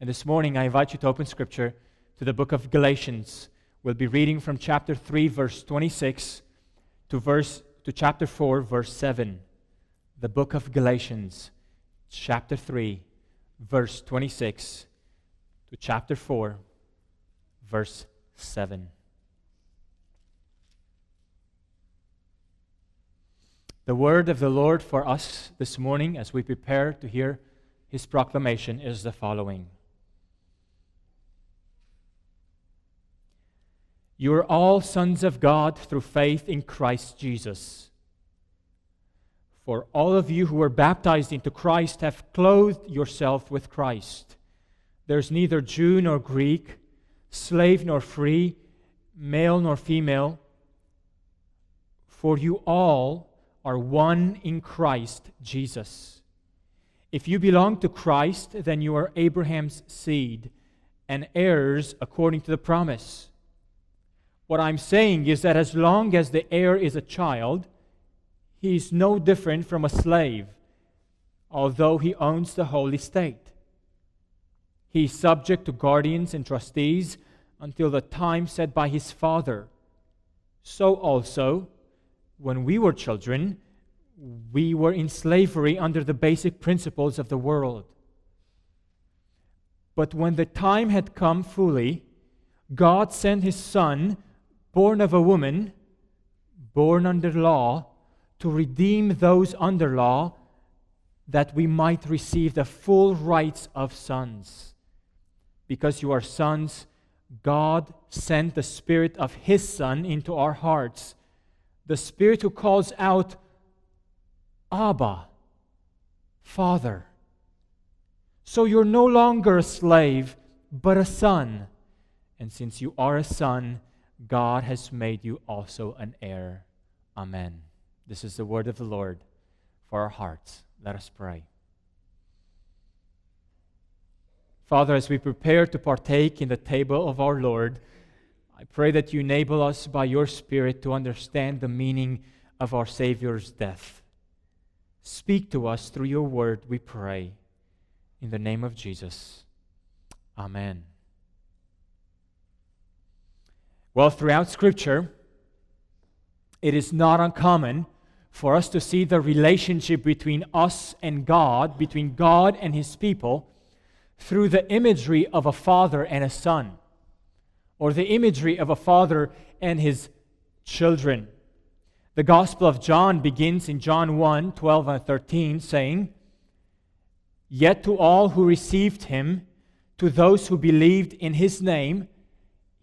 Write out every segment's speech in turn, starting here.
And this morning, I invite you to open Scripture to the book of Galatians. We'll be reading from chapter 3, verse 26 to, verse, to chapter 4, verse 7. The book of Galatians, chapter 3, verse 26 to chapter 4, verse 7. The word of the Lord for us this morning as we prepare to hear his proclamation is the following You are all sons of God through faith in Christ Jesus. For all of you who were baptized into Christ have clothed yourself with Christ. There's neither Jew nor Greek, slave nor free, male nor female, for you all are one in Christ Jesus. If you belong to Christ, then you are Abraham's seed and heirs according to the promise. What I'm saying is that as long as the heir is a child, he is no different from a slave, although he owns the whole estate. He is subject to guardians and trustees until the time set by his father. So also, when we were children, we were in slavery under the basic principles of the world. But when the time had come fully, God sent his Son born of a woman, born under law, to redeem those under law, that we might receive the full rights of sons. Because you are sons, God sent the Spirit of His Son into our hearts, the Spirit who calls out, Abba, Father. So you're no longer a slave, but a son. And since you are a son, God has made you also an heir. Amen. This is the word of the Lord for our hearts. Let us pray. Father, as we prepare to partake in the table of our Lord, I pray that you enable us by your Spirit to understand the meaning of our Savior's death. Speak to us through your word, we pray. In the name of Jesus. Amen. Well, throughout Scripture, it is not uncommon for us to see the relationship between us and God, between God and His people, through the imagery of a father and a son, or the imagery of a father and his children. The Gospel of John begins in John 1 12 and 13, saying, Yet to all who received him, to those who believed in his name,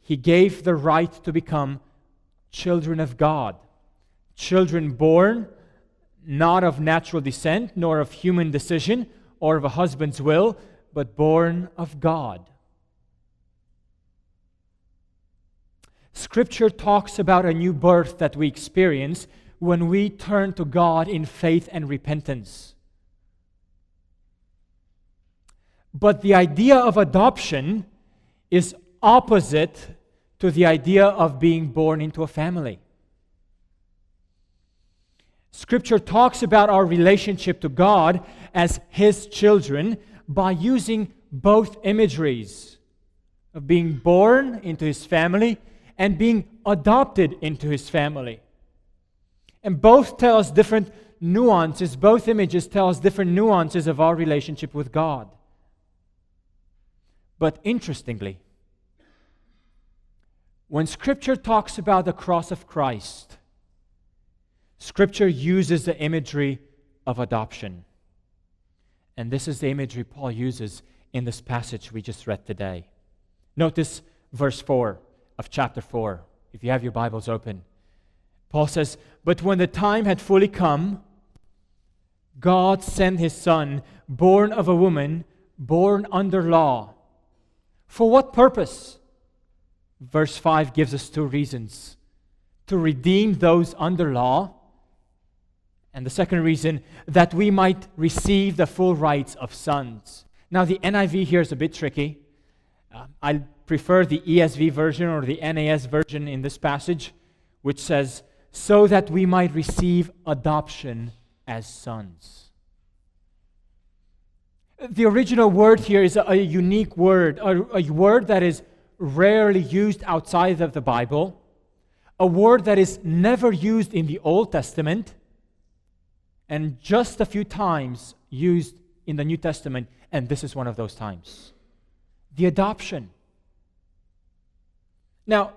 he gave the right to become children of God. Children born not of natural descent, nor of human decision, or of a husband's will, but born of God. Scripture talks about a new birth that we experience when we turn to God in faith and repentance. But the idea of adoption is opposite to the idea of being born into a family. Scripture talks about our relationship to God as His children by using both imageries of being born into His family and being adopted into His family. And both tell us different nuances, both images tell us different nuances of our relationship with God. But interestingly, when Scripture talks about the cross of Christ, Scripture uses the imagery of adoption. And this is the imagery Paul uses in this passage we just read today. Notice verse 4 of chapter 4, if you have your Bibles open. Paul says, But when the time had fully come, God sent his Son, born of a woman, born under law. For what purpose? Verse 5 gives us two reasons to redeem those under law, and the second reason, that we might receive the full rights of sons. Now, the NIV here is a bit tricky. Uh, I prefer the ESV version or the NAS version in this passage, which says, so that we might receive adoption as sons. The original word here is a, a unique word, a, a word that is rarely used outside of the Bible, a word that is never used in the Old Testament, and just a few times used in the New Testament, and this is one of those times. The adoption. Now,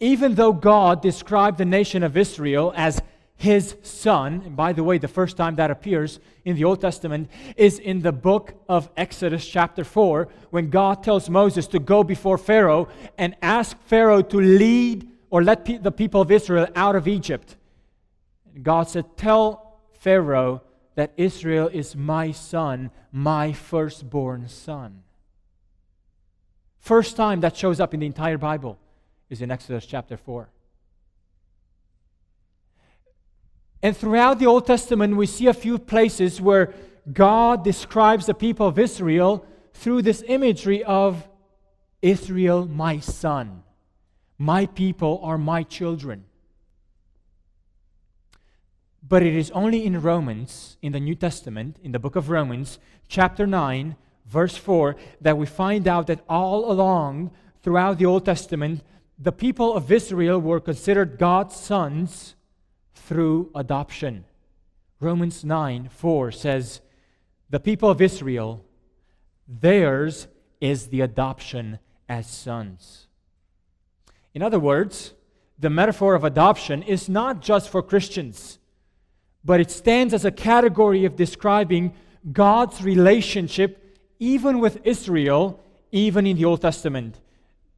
even though God described the nation of Israel as his son, and by the way, the first time that appears in the Old Testament is in the book of Exodus, chapter 4, when God tells Moses to go before Pharaoh and ask Pharaoh to lead or let pe- the people of Israel out of Egypt. And God said, Tell Pharaoh that Israel is my son, my firstborn son. First time that shows up in the entire Bible is in Exodus chapter 4. And throughout the Old Testament, we see a few places where God describes the people of Israel through this imagery of Israel, my son. My people are my children. But it is only in Romans, in the New Testament, in the book of Romans, chapter 9, verse 4, that we find out that all along throughout the Old Testament, the people of Israel were considered God's sons through adoption. Romans 9 4 says, The people of Israel, theirs is the adoption as sons. In other words, the metaphor of adoption is not just for Christians, but it stands as a category of describing God's relationship even with Israel, even in the Old Testament.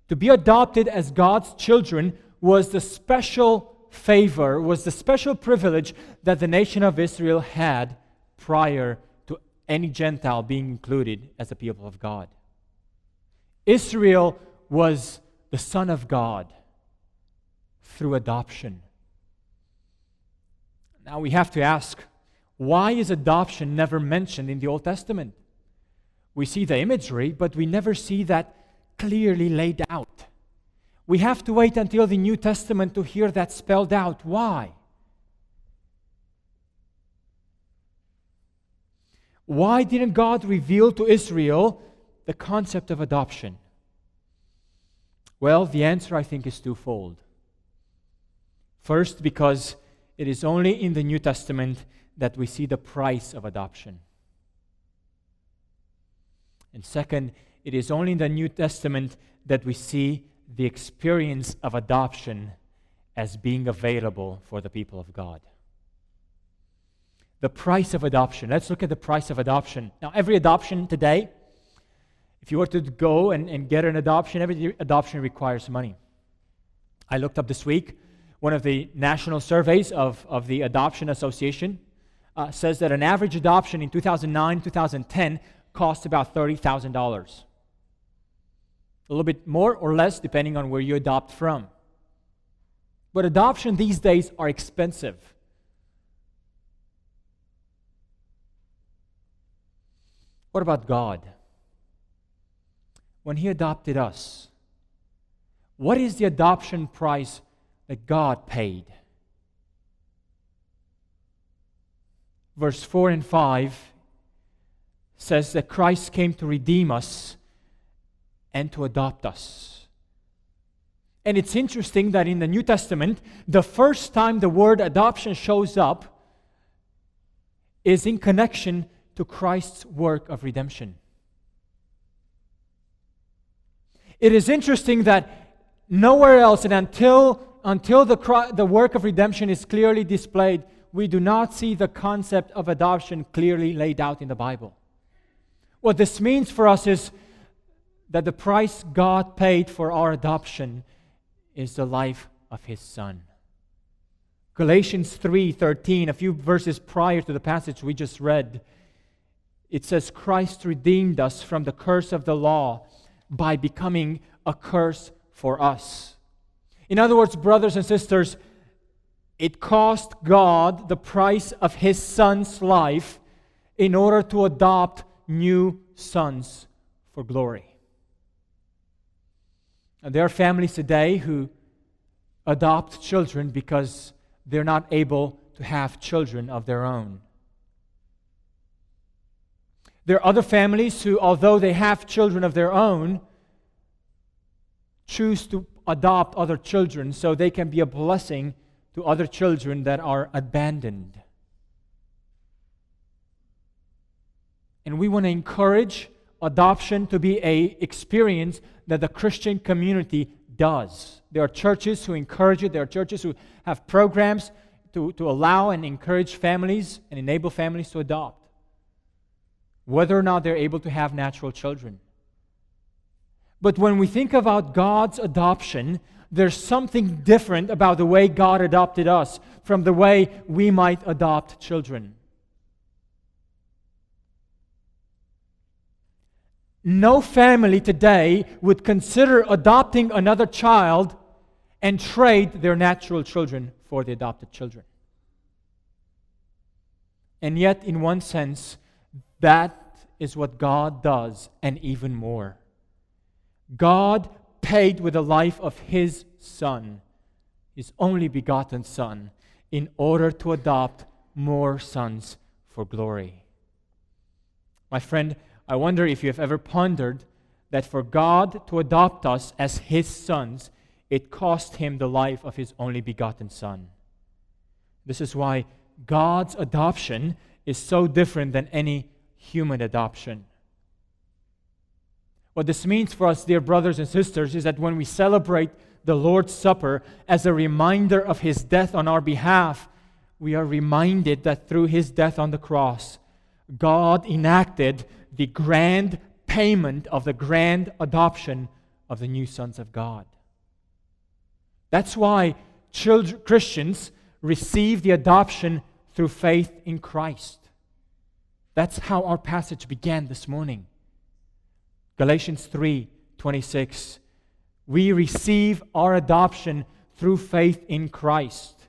To be adopted as God's children was the special favor, was the special privilege that the nation of Israel had prior to any Gentile being included as a people of God. Israel was the Son of God through adoption. Now we have to ask why is adoption never mentioned in the Old Testament? We see the imagery, but we never see that clearly laid out. We have to wait until the New Testament to hear that spelled out. Why? Why didn't God reveal to Israel the concept of adoption? Well, the answer I think is twofold. First, because it is only in the New Testament that we see the price of adoption. And second, it is only in the New Testament that we see the experience of adoption as being available for the people of God. The price of adoption. Let's look at the price of adoption. Now, every adoption today, if you were to go and, and get an adoption, every adoption requires money. I looked up this week, one of the national surveys of, of the Adoption Association uh, says that an average adoption in 2009 2010 cost about $30,000 a little bit more or less depending on where you adopt from. But adoption these days are expensive. What about God? When He adopted us, what is the adoption price that God paid? Verse 4 and 5 says that Christ came to redeem us and to adopt us. And it's interesting that in the New Testament, the first time the word adoption shows up is in connection to Christ's work of redemption. It is interesting that nowhere else, and until, until the, the work of redemption is clearly displayed, we do not see the concept of adoption clearly laid out in the Bible. What this means for us is that the price God paid for our adoption is the life of his son. Galatians 3:13, a few verses prior to the passage we just read, it says Christ redeemed us from the curse of the law by becoming a curse for us. In other words, brothers and sisters, it cost God the price of his son's life in order to adopt new sons for glory. And there are families today who adopt children because they're not able to have children of their own. There are other families who, although they have children of their own, choose to adopt other children so they can be a blessing to other children that are abandoned. And we want to encourage adoption to be a experience that the Christian community does. There are churches who encourage it. There are churches who have programs to, to allow and encourage families and enable families to adopt, whether or not they're able to have natural children. But when we think about God's adoption, there's something different about the way God adopted us from the way we might adopt children. No family today would consider adopting another child and trade their natural children for the adopted children. And yet, in one sense, that is what God does, and even more. God paid with the life of His Son, His only begotten Son, in order to adopt more sons for glory. My friend, I wonder if you have ever pondered that for God to adopt us as His sons, it cost Him the life of His only begotten Son. This is why God's adoption is so different than any human adoption. What this means for us, dear brothers and sisters, is that when we celebrate the Lord's Supper as a reminder of His death on our behalf, we are reminded that through His death on the cross, God enacted the grand payment of the grand adoption of the new sons of God. That's why children, Christians receive the adoption through faith in Christ. That's how our passage began this morning. Galatians 3 26. We receive our adoption through faith in Christ.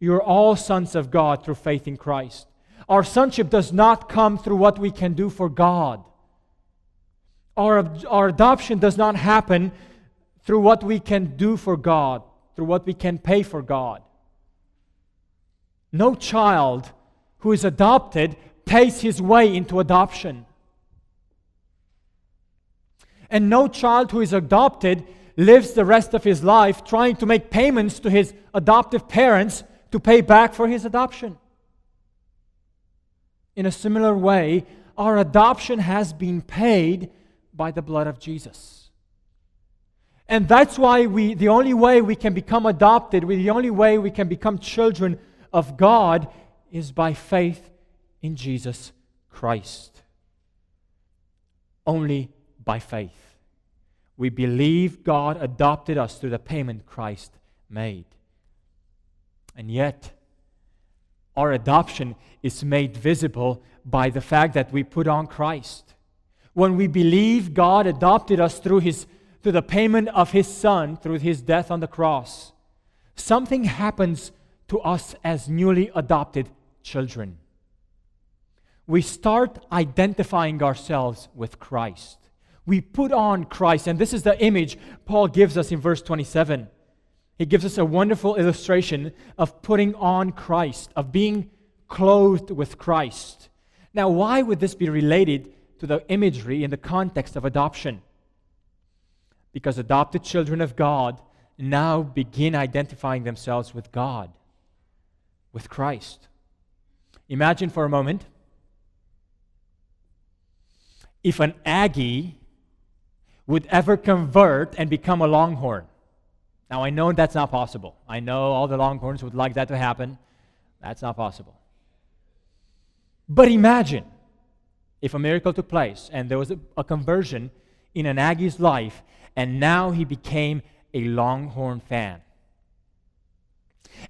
You're all sons of God through faith in Christ. Our sonship does not come through what we can do for God. Our, our adoption does not happen through what we can do for God, through what we can pay for God. No child who is adopted pays his way into adoption. And no child who is adopted lives the rest of his life trying to make payments to his adoptive parents to pay back for his adoption. In a similar way, our adoption has been paid by the blood of Jesus. And that's why we, the only way we can become adopted, the only way we can become children of God is by faith in Jesus Christ. Only by faith. We believe God adopted us through the payment Christ made. And yet, our adoption is made visible by the fact that we put on Christ. When we believe God adopted us through, his, through the payment of His Son, through His death on the cross, something happens to us as newly adopted children. We start identifying ourselves with Christ. We put on Christ, and this is the image Paul gives us in verse 27. He gives us a wonderful illustration of putting on Christ, of being clothed with Christ. Now, why would this be related to the imagery in the context of adoption? Because adopted children of God now begin identifying themselves with God, with Christ. Imagine for a moment if an Aggie would ever convert and become a Longhorn. Now, I know that's not possible. I know all the Longhorns would like that to happen. That's not possible. But imagine if a miracle took place and there was a, a conversion in an Aggie's life, and now he became a Longhorn fan.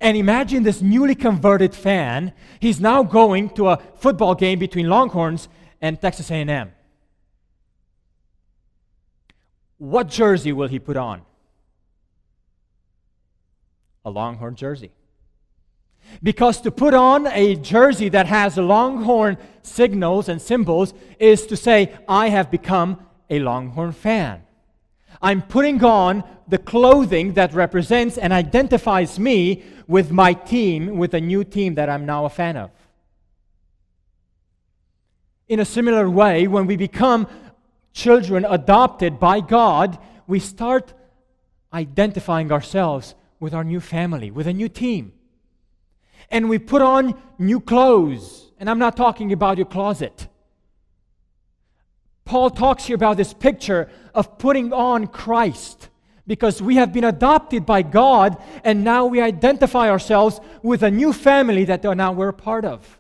And imagine this newly converted fan, he's now going to a football game between Longhorns and Texas A&M. What jersey will he put on? A Longhorn jersey. Because to put on a jersey that has Longhorn signals and symbols is to say, I have become a Longhorn fan. I'm putting on the clothing that represents and identifies me with my team, with a new team that I'm now a fan of. In a similar way, when we become children adopted by God, we start identifying ourselves with our new family, with a new team. And we put on new clothes. And I'm not talking about your closet. Paul talks here about this picture of putting on Christ because we have been adopted by God and now we identify ourselves with a new family that now we're a part of.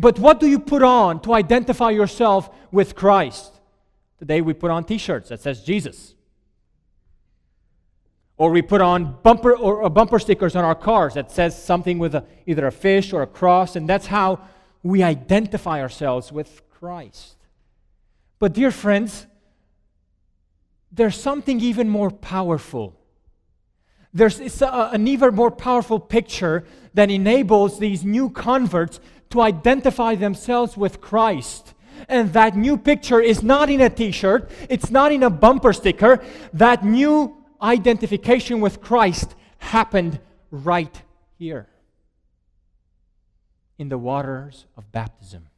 But what do you put on to identify yourself with Christ? Today we put on t shirts that says Jesus. Or we put on bumper or, bumper stickers on our cars that says something with a, either a fish or a cross, and that's how we identify ourselves with Christ. But, dear friends, there's something even more powerful. There's a, an even more powerful picture that enables these new converts to identify themselves with Christ. And that new picture is not in a t shirt, it's not in a bumper sticker. That new identification with Christ happened right here in the waters of baptism.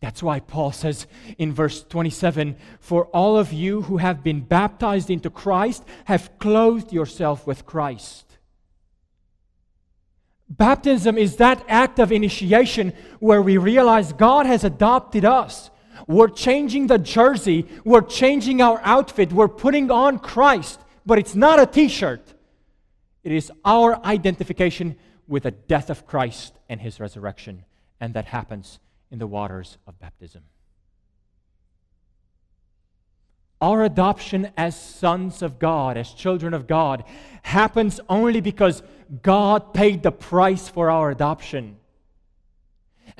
That's why Paul says in verse 27 For all of you who have been baptized into Christ have clothed yourself with Christ. Baptism is that act of initiation where we realize God has adopted us. We're changing the jersey, we're changing our outfit, we're putting on Christ, but it's not a t shirt. It is our identification with the death of Christ and his resurrection, and that happens in the waters of baptism. Our adoption as sons of God, as children of God, happens only because God paid the price for our adoption.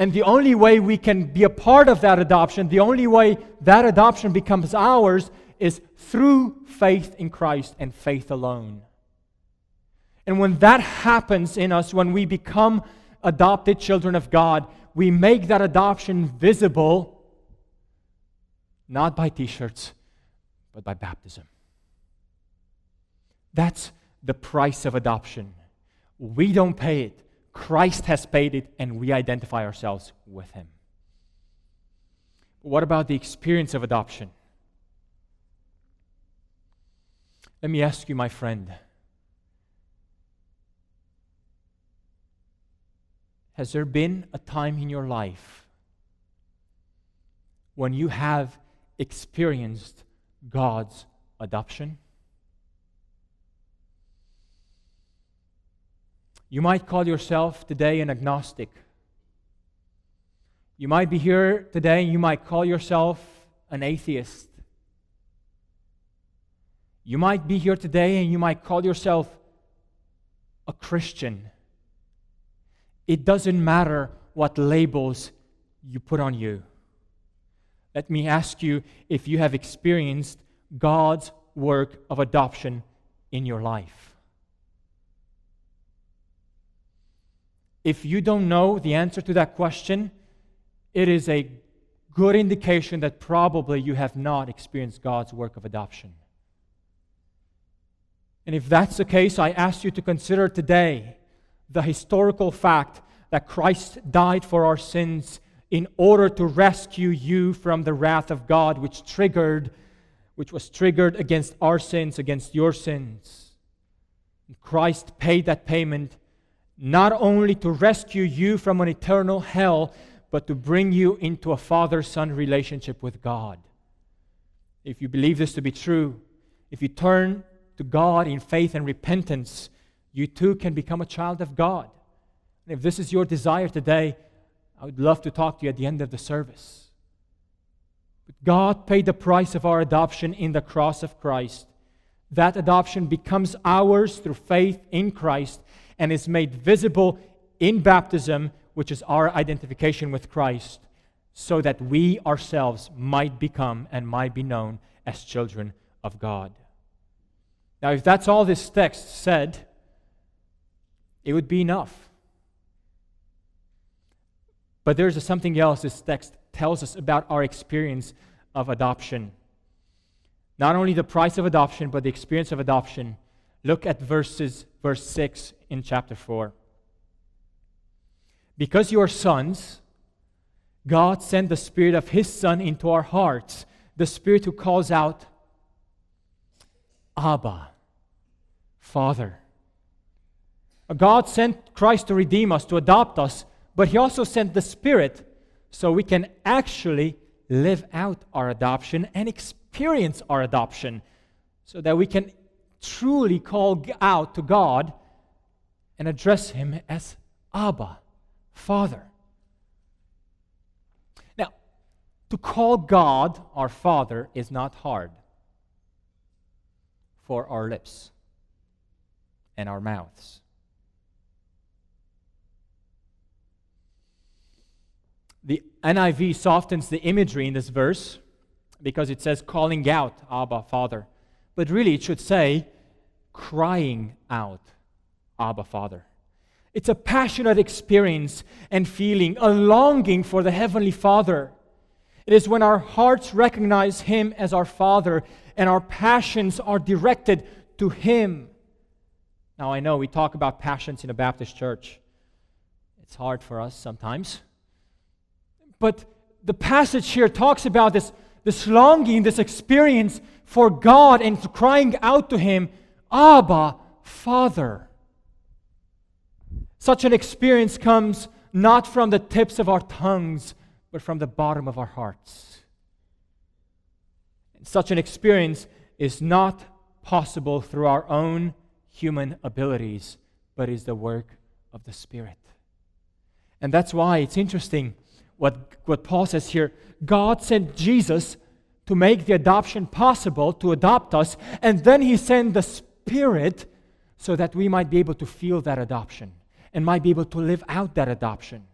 And the only way we can be a part of that adoption, the only way that adoption becomes ours, is through faith in Christ and faith alone. And when that happens in us, when we become adopted children of God, we make that adoption visible not by t shirts, but by baptism. That's the price of adoption. We don't pay it, Christ has paid it, and we identify ourselves with Him. What about the experience of adoption? Let me ask you, my friend. Has there been a time in your life when you have experienced God's adoption? You might call yourself today an agnostic. You might be here today and you might call yourself an atheist. You might be here today and you might call yourself a Christian. It doesn't matter what labels you put on you. Let me ask you if you have experienced God's work of adoption in your life. If you don't know the answer to that question, it is a good indication that probably you have not experienced God's work of adoption. And if that's the case, I ask you to consider today the historical fact that Christ died for our sins in order to rescue you from the wrath of God which triggered which was triggered against our sins against your sins Christ paid that payment not only to rescue you from an eternal hell but to bring you into a father son relationship with God if you believe this to be true if you turn to God in faith and repentance you too can become a child of God. And if this is your desire today, I would love to talk to you at the end of the service. But God paid the price of our adoption in the cross of Christ. That adoption becomes ours through faith in Christ and is made visible in baptism, which is our identification with Christ, so that we ourselves might become and might be known as children of God. Now, if that's all this text said, it would be enough. But there's something else this text tells us about our experience of adoption. Not only the price of adoption, but the experience of adoption. Look at verses verse 6 in chapter 4. Because you are sons, God sent the Spirit of His Son into our hearts, the Spirit who calls out, Abba, Father. Uh, God sent Christ to redeem us, to adopt us, but He also sent the Spirit so we can actually live out our adoption and experience our adoption, so that we can truly call out to God and address Him as Abba, Father. Now, to call God our Father is not hard for our lips and our mouths. The NIV softens the imagery in this verse because it says calling out, Abba, Father. But really, it should say crying out, Abba, Father. It's a passionate experience and feeling, a longing for the Heavenly Father. It is when our hearts recognize Him as our Father and our passions are directed to Him. Now, I know we talk about passions in a Baptist church. It's hard for us sometimes. But the passage here talks about this, this longing, this experience for God and crying out to Him, Abba, Father. Such an experience comes not from the tips of our tongues, but from the bottom of our hearts. And such an experience is not possible through our own human abilities, but is the work of the Spirit. And that's why it's interesting what, what Paul says here God sent Jesus to make the adoption possible, to adopt us, and then he sent the Spirit so that we might be able to feel that adoption and might be able to live out that adoption.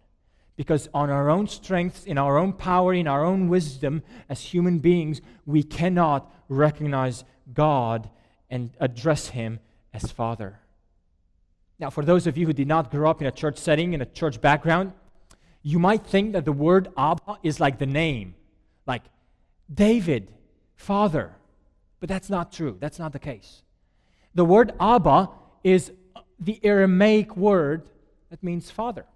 Because on our own strengths, in our own power, in our own wisdom, as human beings, we cannot recognize God and address Him as Father. Now, for those of you who did not grow up in a church setting, in a church background, you might think that the word Abba is like the name, like David, Father. But that's not true. That's not the case. The word Abba is the Aramaic word that means father.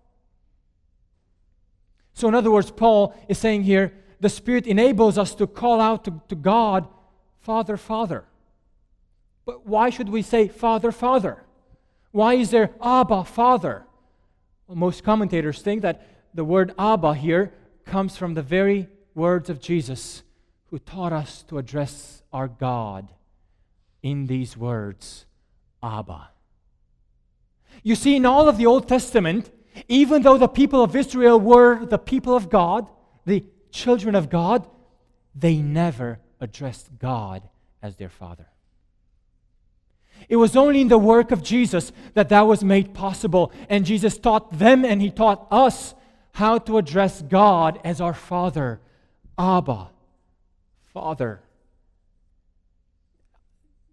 So, in other words, Paul is saying here the Spirit enables us to call out to, to God, Father, Father. But why should we say Father, Father? Why is there Abba, Father? Well, most commentators think that the word Abba here comes from the very words of Jesus, who taught us to address our God in these words Abba. You see, in all of the Old Testament, even though the people of Israel were the people of God, the children of God, they never addressed God as their Father. It was only in the work of Jesus that that was made possible. And Jesus taught them and He taught us how to address God as our Father, Abba, Father.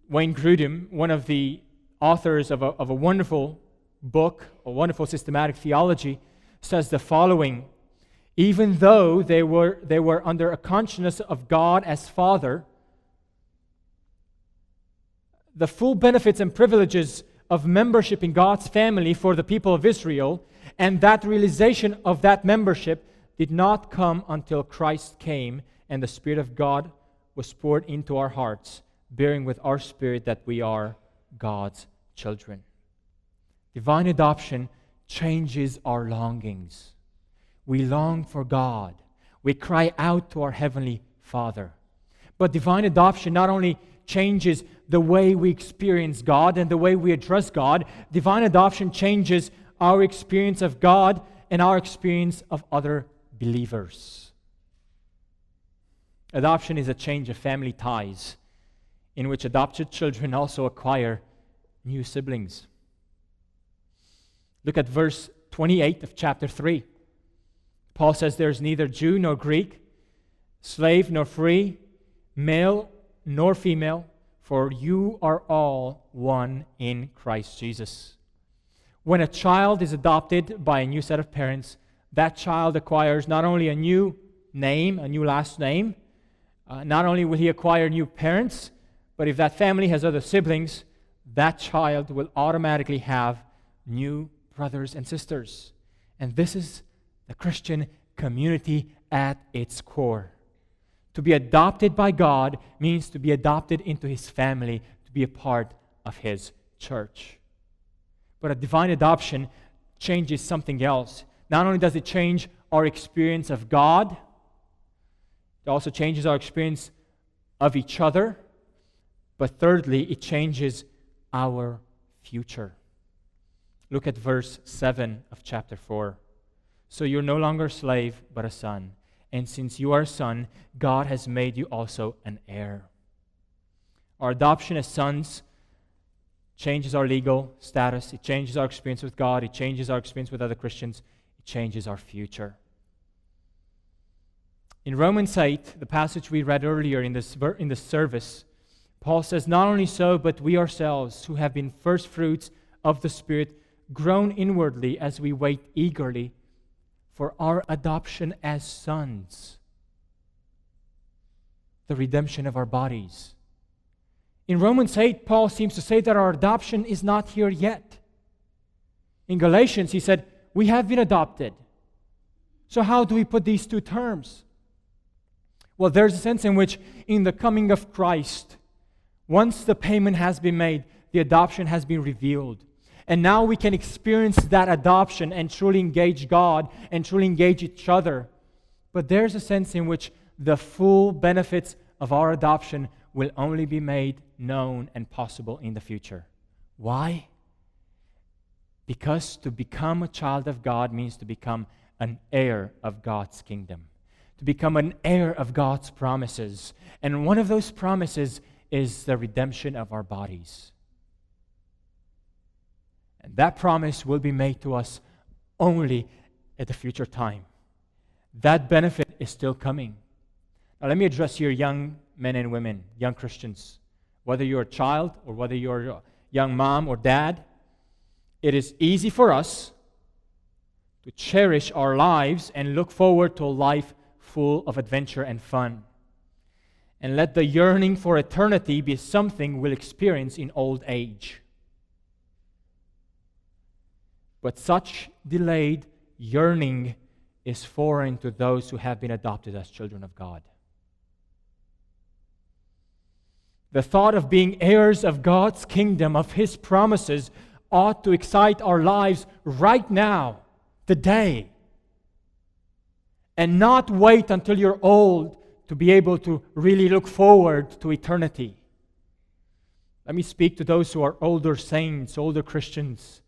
Wayne Grudem, one of the authors of a, of a wonderful book, a wonderful systematic theology, says the following Even though they were, they were under a consciousness of God as Father, the full benefits and privileges of membership in God's family for the people of Israel and that realization of that membership did not come until Christ came and the Spirit of God was poured into our hearts, bearing with our spirit that we are God's children. Divine adoption changes our longings. We long for God. We cry out to our Heavenly Father. But divine adoption not only changes the way we experience God and the way we address God, divine adoption changes our experience of God and our experience of other believers. Adoption is a change of family ties in which adopted children also acquire new siblings. Look at verse 28 of chapter 3. Paul says there's neither Jew nor Greek, slave nor free, male nor female, for you are all one in Christ Jesus. When a child is adopted by a new set of parents, that child acquires not only a new name, a new last name, uh, not only will he acquire new parents, but if that family has other siblings, that child will automatically have new brothers and sisters. And this is the Christian community at its core. To be adopted by God means to be adopted into His family, to be a part of His church. But a divine adoption changes something else. Not only does it change our experience of God, it also changes our experience of each other. But thirdly, it changes our future. Look at verse 7 of chapter 4. So you're no longer a slave, but a son. And since you are a son, God has made you also an heir. Our adoption as sons changes our legal status, it changes our experience with God, it changes our experience with other Christians, it changes our future. In Romans 8, the passage we read earlier in this, in this service, Paul says, Not only so, but we ourselves, who have been first fruits of the Spirit, groan inwardly as we wait eagerly for our adoption as sons, the redemption of our bodies. In Romans 8, Paul seems to say that our adoption is not here yet. In Galatians, he said, We have been adopted. So, how do we put these two terms? Well, there's a sense in which, in the coming of Christ, once the payment has been made, the adoption has been revealed. And now we can experience that adoption and truly engage God and truly engage each other. But there's a sense in which the full benefits of our adoption will only be made known and possible in the future. Why? Because to become a child of God means to become an heir of God's kingdom, to become an heir of God's promises. And one of those promises is the redemption of our bodies. And that promise will be made to us only at a future time. That benefit is still coming. Now, let me address your young men and women, young Christians, whether you're a child or whether you're a young mom or dad. It is easy for us to cherish our lives and look forward to a life full of adventure and fun. And let the yearning for eternity be something we'll experience in old age. But such delayed yearning is foreign to those who have been adopted as children of God. The thought of being heirs of God's kingdom, of His promises, ought to excite our lives right now, today, and not wait until you're old to be able to really look forward to eternity. Let me speak to those who are older saints, older Christians.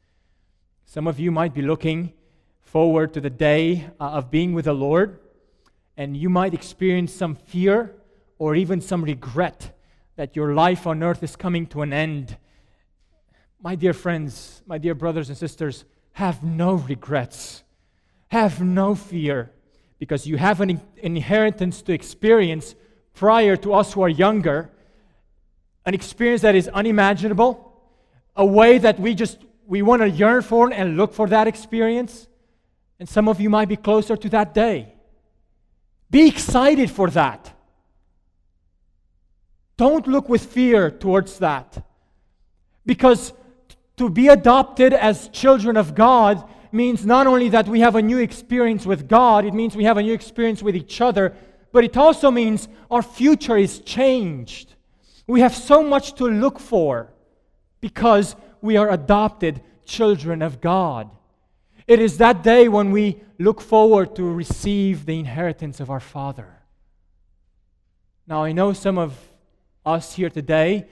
Some of you might be looking forward to the day uh, of being with the Lord, and you might experience some fear or even some regret that your life on earth is coming to an end. My dear friends, my dear brothers and sisters, have no regrets, have no fear, because you have an inheritance to experience prior to us who are younger, an experience that is unimaginable, a way that we just we want to yearn for and look for that experience. And some of you might be closer to that day. Be excited for that. Don't look with fear towards that. Because to be adopted as children of God means not only that we have a new experience with God, it means we have a new experience with each other, but it also means our future is changed. We have so much to look for because we are adopted children of God. It is that day when we look forward to receive the inheritance of our Father. Now, I know some of us here today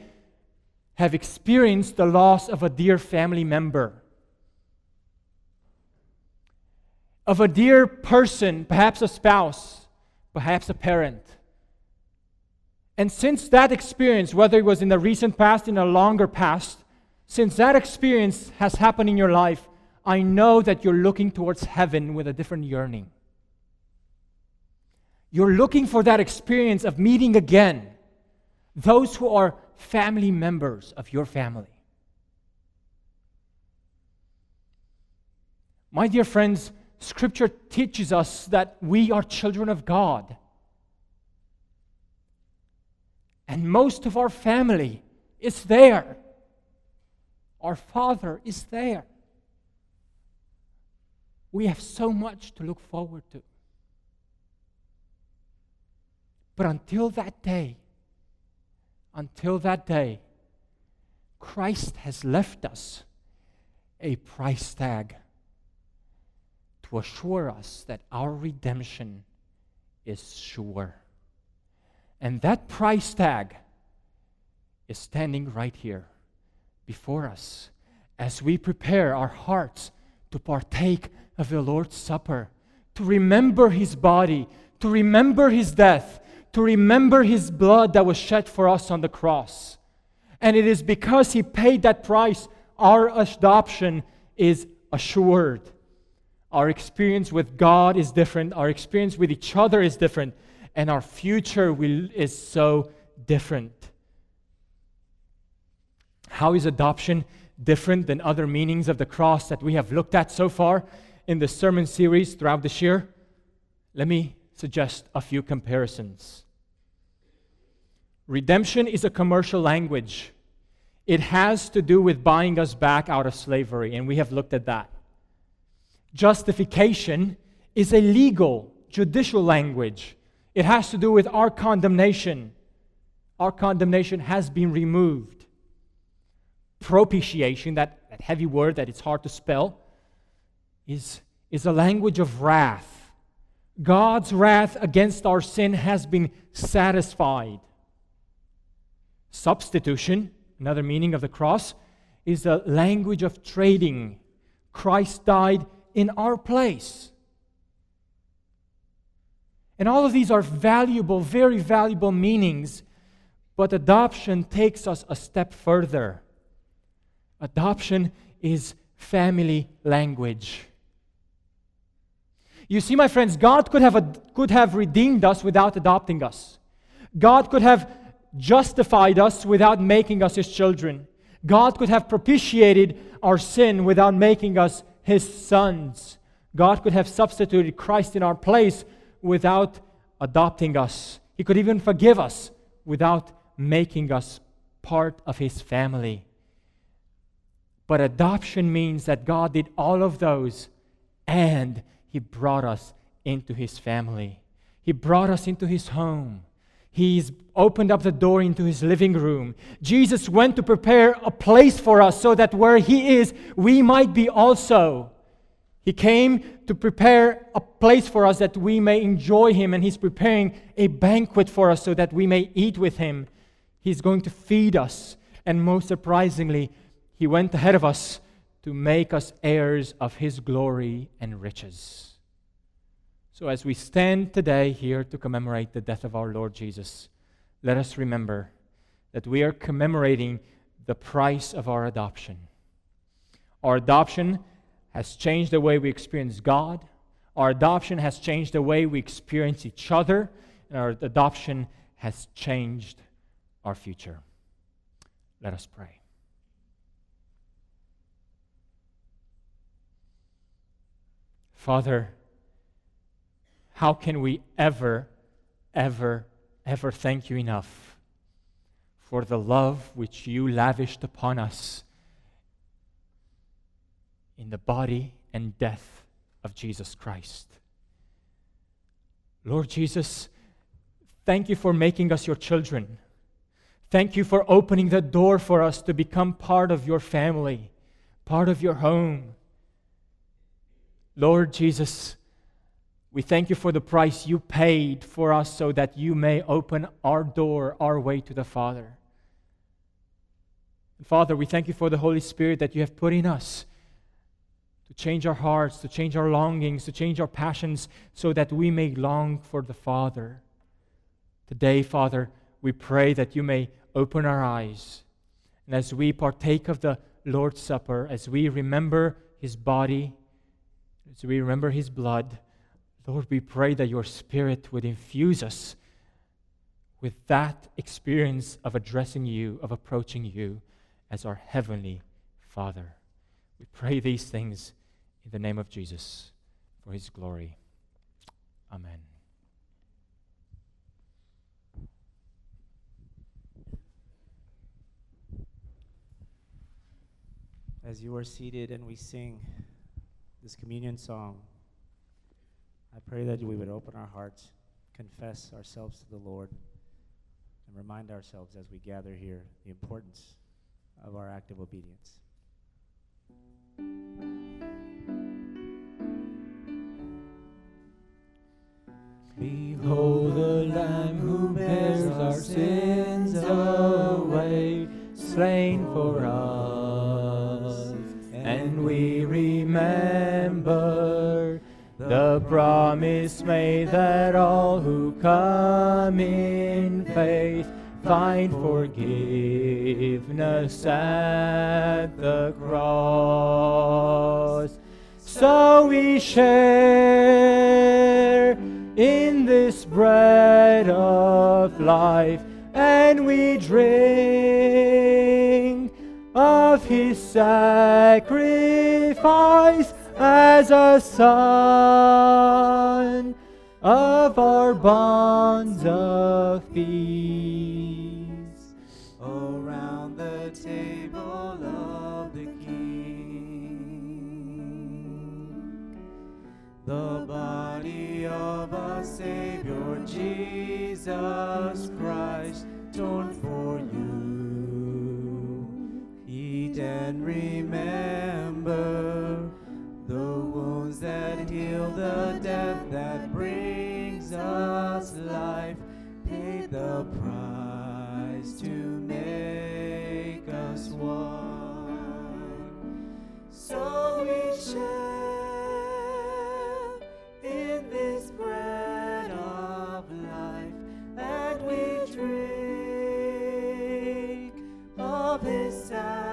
have experienced the loss of a dear family member, of a dear person, perhaps a spouse, perhaps a parent. And since that experience, whether it was in the recent past, in a longer past, since that experience has happened in your life, I know that you're looking towards heaven with a different yearning. You're looking for that experience of meeting again those who are family members of your family. My dear friends, Scripture teaches us that we are children of God. And most of our family is there. Our Father is there. We have so much to look forward to. But until that day, until that day, Christ has left us a price tag to assure us that our redemption is sure. And that price tag is standing right here before us as we prepare our hearts to partake of the Lord's Supper, to remember His body, to remember His death, to remember His blood that was shed for us on the cross. And it is because He paid that price, our adoption is assured. Our experience with God is different, our experience with each other is different, and our future will, is so different. How is adoption different than other meanings of the cross that we have looked at so far in the sermon series throughout this year? Let me suggest a few comparisons. Redemption is a commercial language. It has to do with buying us back out of slavery, and we have looked at that. Justification is a legal, judicial language. It has to do with our condemnation. Our condemnation has been removed. Propitiation, that, that heavy word that it's hard to spell, is, is a language of wrath. God's wrath against our sin has been satisfied. Substitution, another meaning of the cross, is a language of trading. Christ died in our place. And all of these are valuable, very valuable meanings, but adoption takes us a step further. Adoption is family language. You see, my friends, God could have, could have redeemed us without adopting us. God could have justified us without making us his children. God could have propitiated our sin without making us his sons. God could have substituted Christ in our place without adopting us. He could even forgive us without making us part of his family. But adoption means that God did all of those and he brought us into his family. He brought us into his home. He's opened up the door into his living room. Jesus went to prepare a place for us so that where he is, we might be also. He came to prepare a place for us that we may enjoy him, and he's preparing a banquet for us so that we may eat with him. He's going to feed us, and most surprisingly, he went ahead of us to make us heirs of his glory and riches. So, as we stand today here to commemorate the death of our Lord Jesus, let us remember that we are commemorating the price of our adoption. Our adoption has changed the way we experience God, our adoption has changed the way we experience each other, and our adoption has changed our future. Let us pray. Father, how can we ever, ever, ever thank you enough for the love which you lavished upon us in the body and death of Jesus Christ? Lord Jesus, thank you for making us your children. Thank you for opening the door for us to become part of your family, part of your home. Lord Jesus, we thank you for the price you paid for us so that you may open our door, our way to the Father. Father, we thank you for the Holy Spirit that you have put in us to change our hearts, to change our longings, to change our passions, so that we may long for the Father. Today, Father, we pray that you may open our eyes. And as we partake of the Lord's Supper, as we remember his body, as we remember his blood, Lord, we pray that your Spirit would infuse us with that experience of addressing you, of approaching you as our Heavenly Father. We pray these things in the name of Jesus for His glory. Amen. As you are seated and we sing this communion song, I pray that we would open our hearts, confess ourselves to the Lord, and remind ourselves as we gather here the importance of our act of obedience. Behold the Lamb who bears our sins away, slain for us. And we remember the promise made that all who come in faith find forgiveness at the cross. So we share in this bread of life, and we drink of his sacrifice as a sign of our bonds of peace. around the table of the King. The body of our Savior Jesus Christ, torn for you. Eat and remember that heal the death that brings us life paid the price to make us one. So we share in this bread of life, that we drink of His sacrifice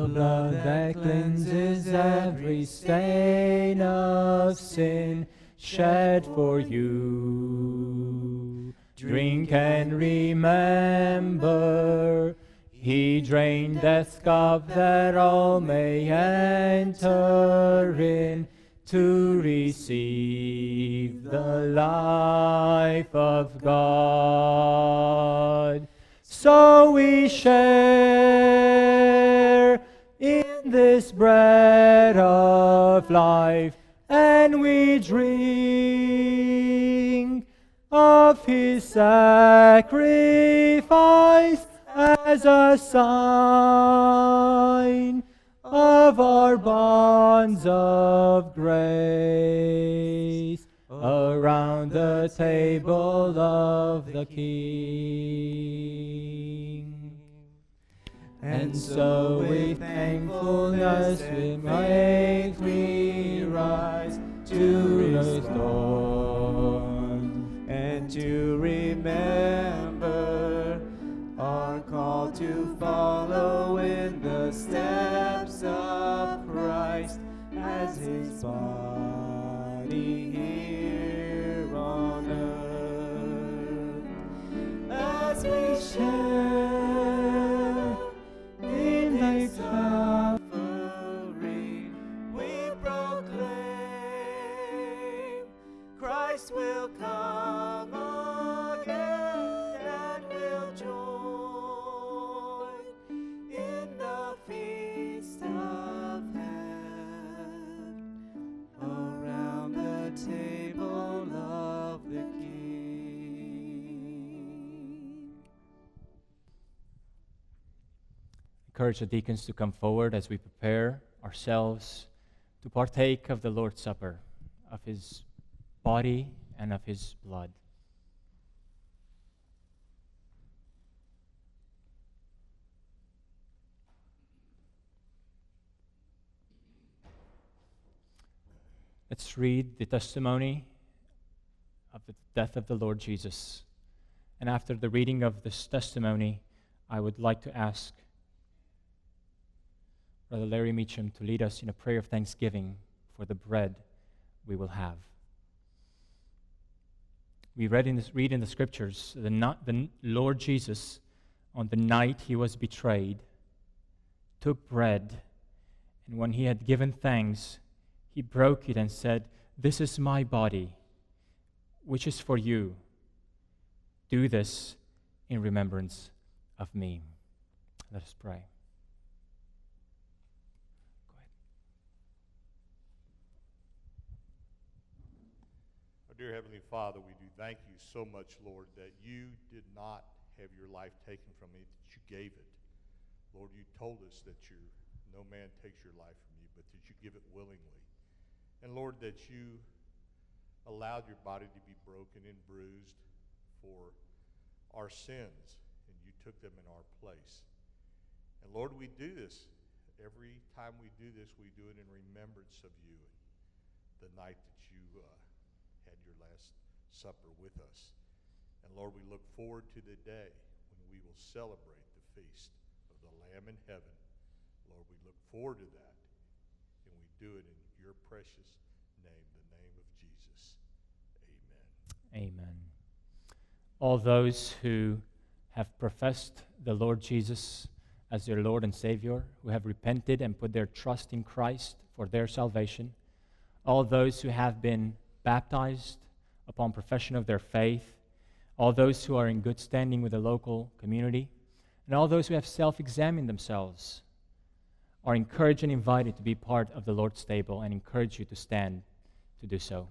The blood that cleanses every stain of sin shed for you. Drink and remember, he drained death's cup that all may enter in to receive the life of God. So we share this bread of life, and we drink of his sacrifice as a sign of our bonds of grace around the table of the King. And so with thankfulness we make we rise to dawn and to remember our call to follow in the steps of Christ as his body here on earth. As we share Christ will come again and will join in the feast of heaven around the table of the King. Encourage the deacons to come forward as we prepare ourselves to partake of the Lord's Supper, of his body and of his blood. Let's read the testimony of the death of the Lord Jesus. And after the reading of this testimony, I would like to ask Brother Larry Meacham to lead us in a prayer of thanksgiving for the bread we will have. We read in, this, read in the scriptures the, not, the Lord Jesus, on the night he was betrayed, took bread, and when he had given thanks, he broke it and said, This is my body, which is for you. Do this in remembrance of me. Let us pray. Our dear Heavenly Father, we do thank you so much, Lord, that you did not have your life taken from me, that you gave it. Lord, you told us that you no man takes your life from you, but that you give it willingly. And Lord, that you allowed your body to be broken and bruised for our sins, and you took them in our place. And Lord, we do this. Every time we do this, we do it in remembrance of you, the night that you uh, had your last supper with us. And Lord, we look forward to the day when we will celebrate the feast of the Lamb in heaven. Lord, we look forward to that. And we do it in your precious name, the name of Jesus. Amen. Amen. All those who have professed the Lord Jesus as their Lord and Savior, who have repented and put their trust in Christ for their salvation, all those who have been baptized upon profession of their faith, all those who are in good standing with the local community, and all those who have self examined themselves are encouraged and invited to be part of the Lord's table and encourage you to stand to do so.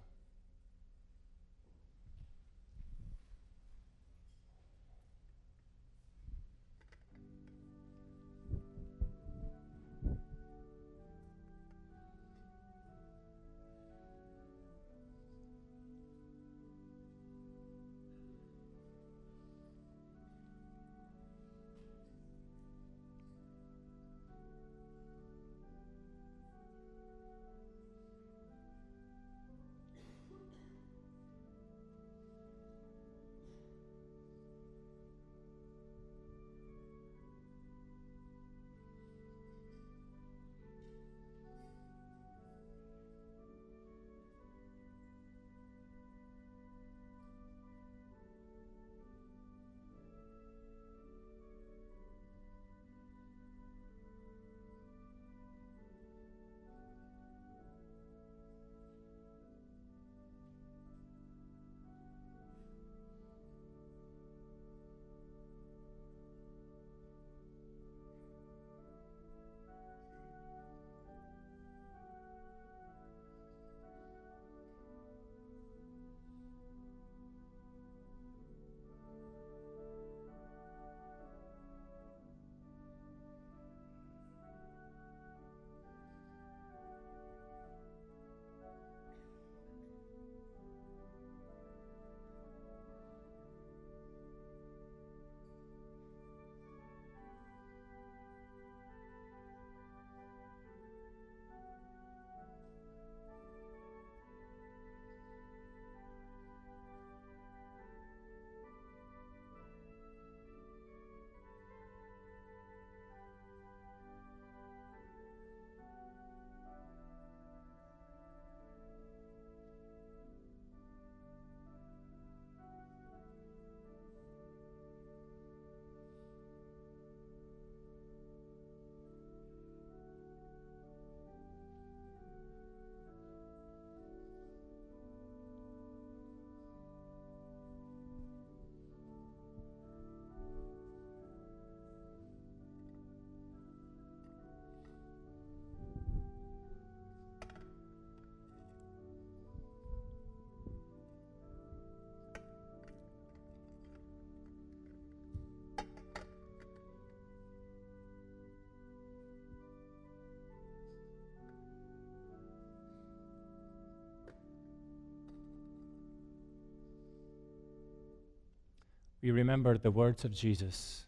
We remember the words of Jesus,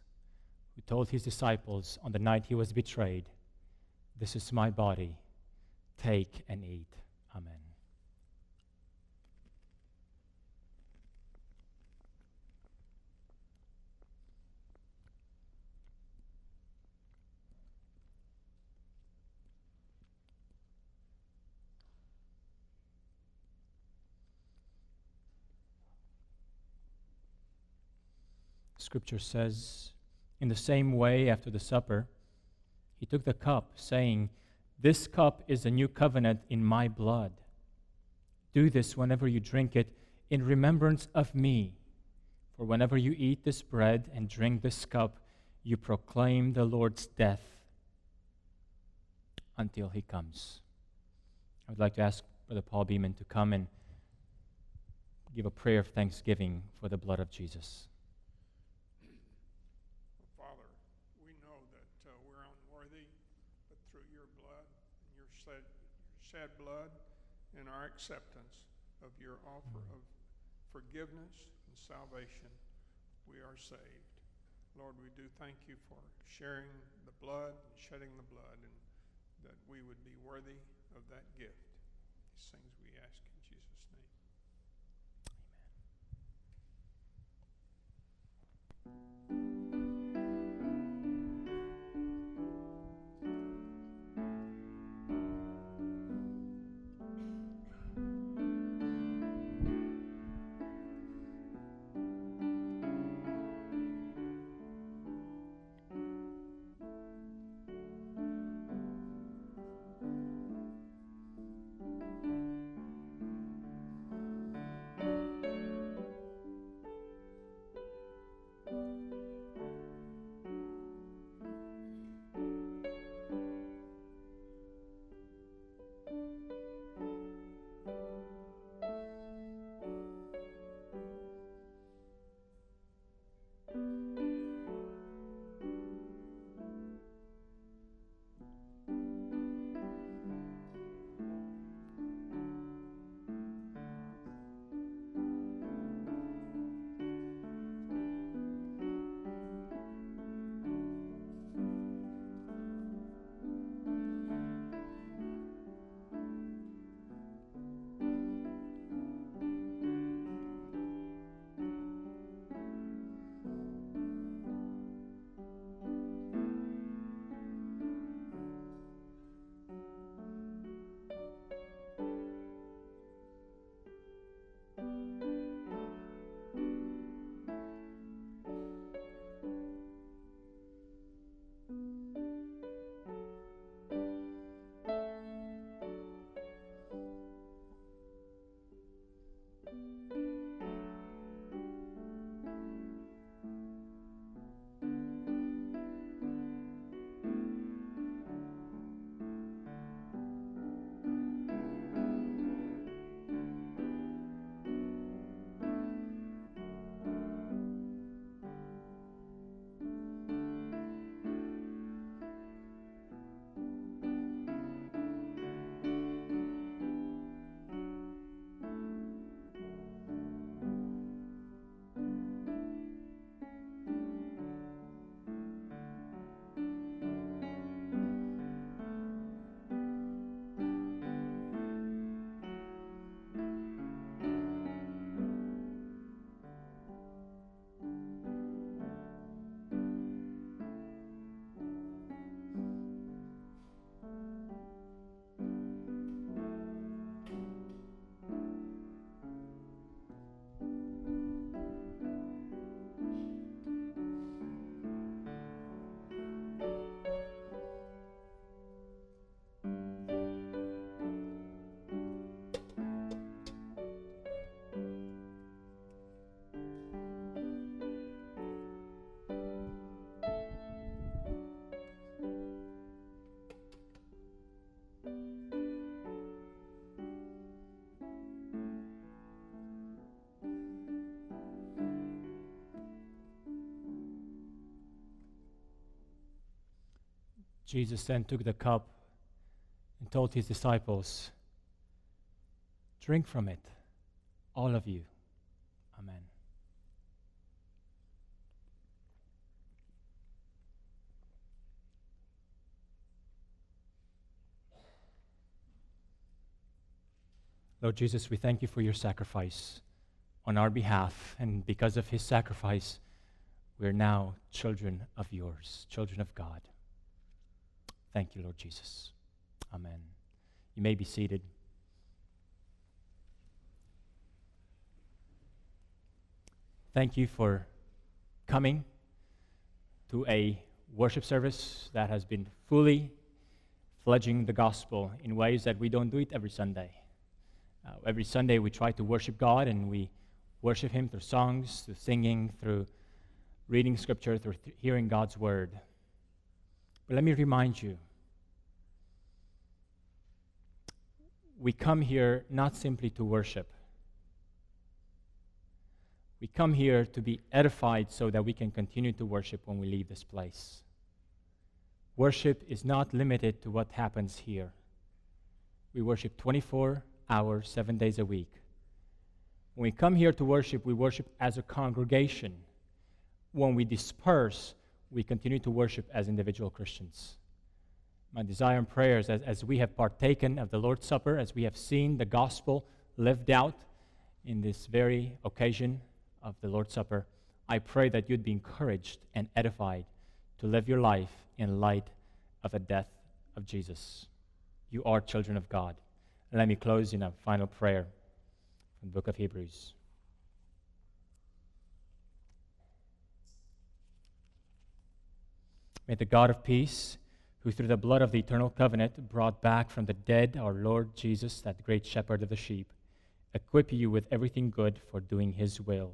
who told his disciples on the night he was betrayed, This is my body, take and eat. Amen. Scripture says, In the same way, after the supper, he took the cup, saying, This cup is a new covenant in my blood. Do this whenever you drink it in remembrance of me. For whenever you eat this bread and drink this cup, you proclaim the Lord's death until he comes. I would like to ask Brother Paul Beeman to come and give a prayer of thanksgiving for the blood of Jesus. Father, we know that uh, we're unworthy, but through your blood, your shed, your shed blood, and our acceptance of your offer of forgiveness and salvation, we are saved. Lord, we do thank you for sharing the blood and shedding the blood, and that we would be worthy of that gift. These things we ask Jesus then took the cup and told his disciples, Drink from it, all of you. Amen. Lord Jesus, we thank you for your sacrifice on our behalf, and because of his sacrifice, we're now children of yours, children of God. Thank you, Lord Jesus. Amen. You may be seated. Thank you for coming to a worship service that has been fully fledging the gospel in ways that we don't do it every Sunday. Uh, every Sunday we try to worship God and we worship Him through songs, through singing, through reading Scripture, through th- hearing God's Word. But let me remind you we come here not simply to worship. We come here to be edified so that we can continue to worship when we leave this place. Worship is not limited to what happens here. We worship 24 hours, seven days a week. When we come here to worship, we worship as a congregation. When we disperse, we continue to worship as individual Christians. My desire and prayers as, as we have partaken of the Lord's Supper, as we have seen the gospel lived out in this very occasion of the Lord's Supper, I pray that you'd be encouraged and edified to live your life in light of the death of Jesus. You are children of God. let me close in a final prayer from the book of Hebrews. May the God of peace, who through the blood of the eternal covenant brought back from the dead our Lord Jesus, that great shepherd of the sheep, equip you with everything good for doing his will.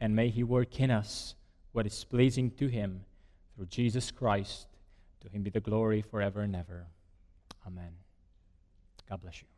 And may he work in us what is pleasing to him through Jesus Christ. To him be the glory forever and ever. Amen. God bless you.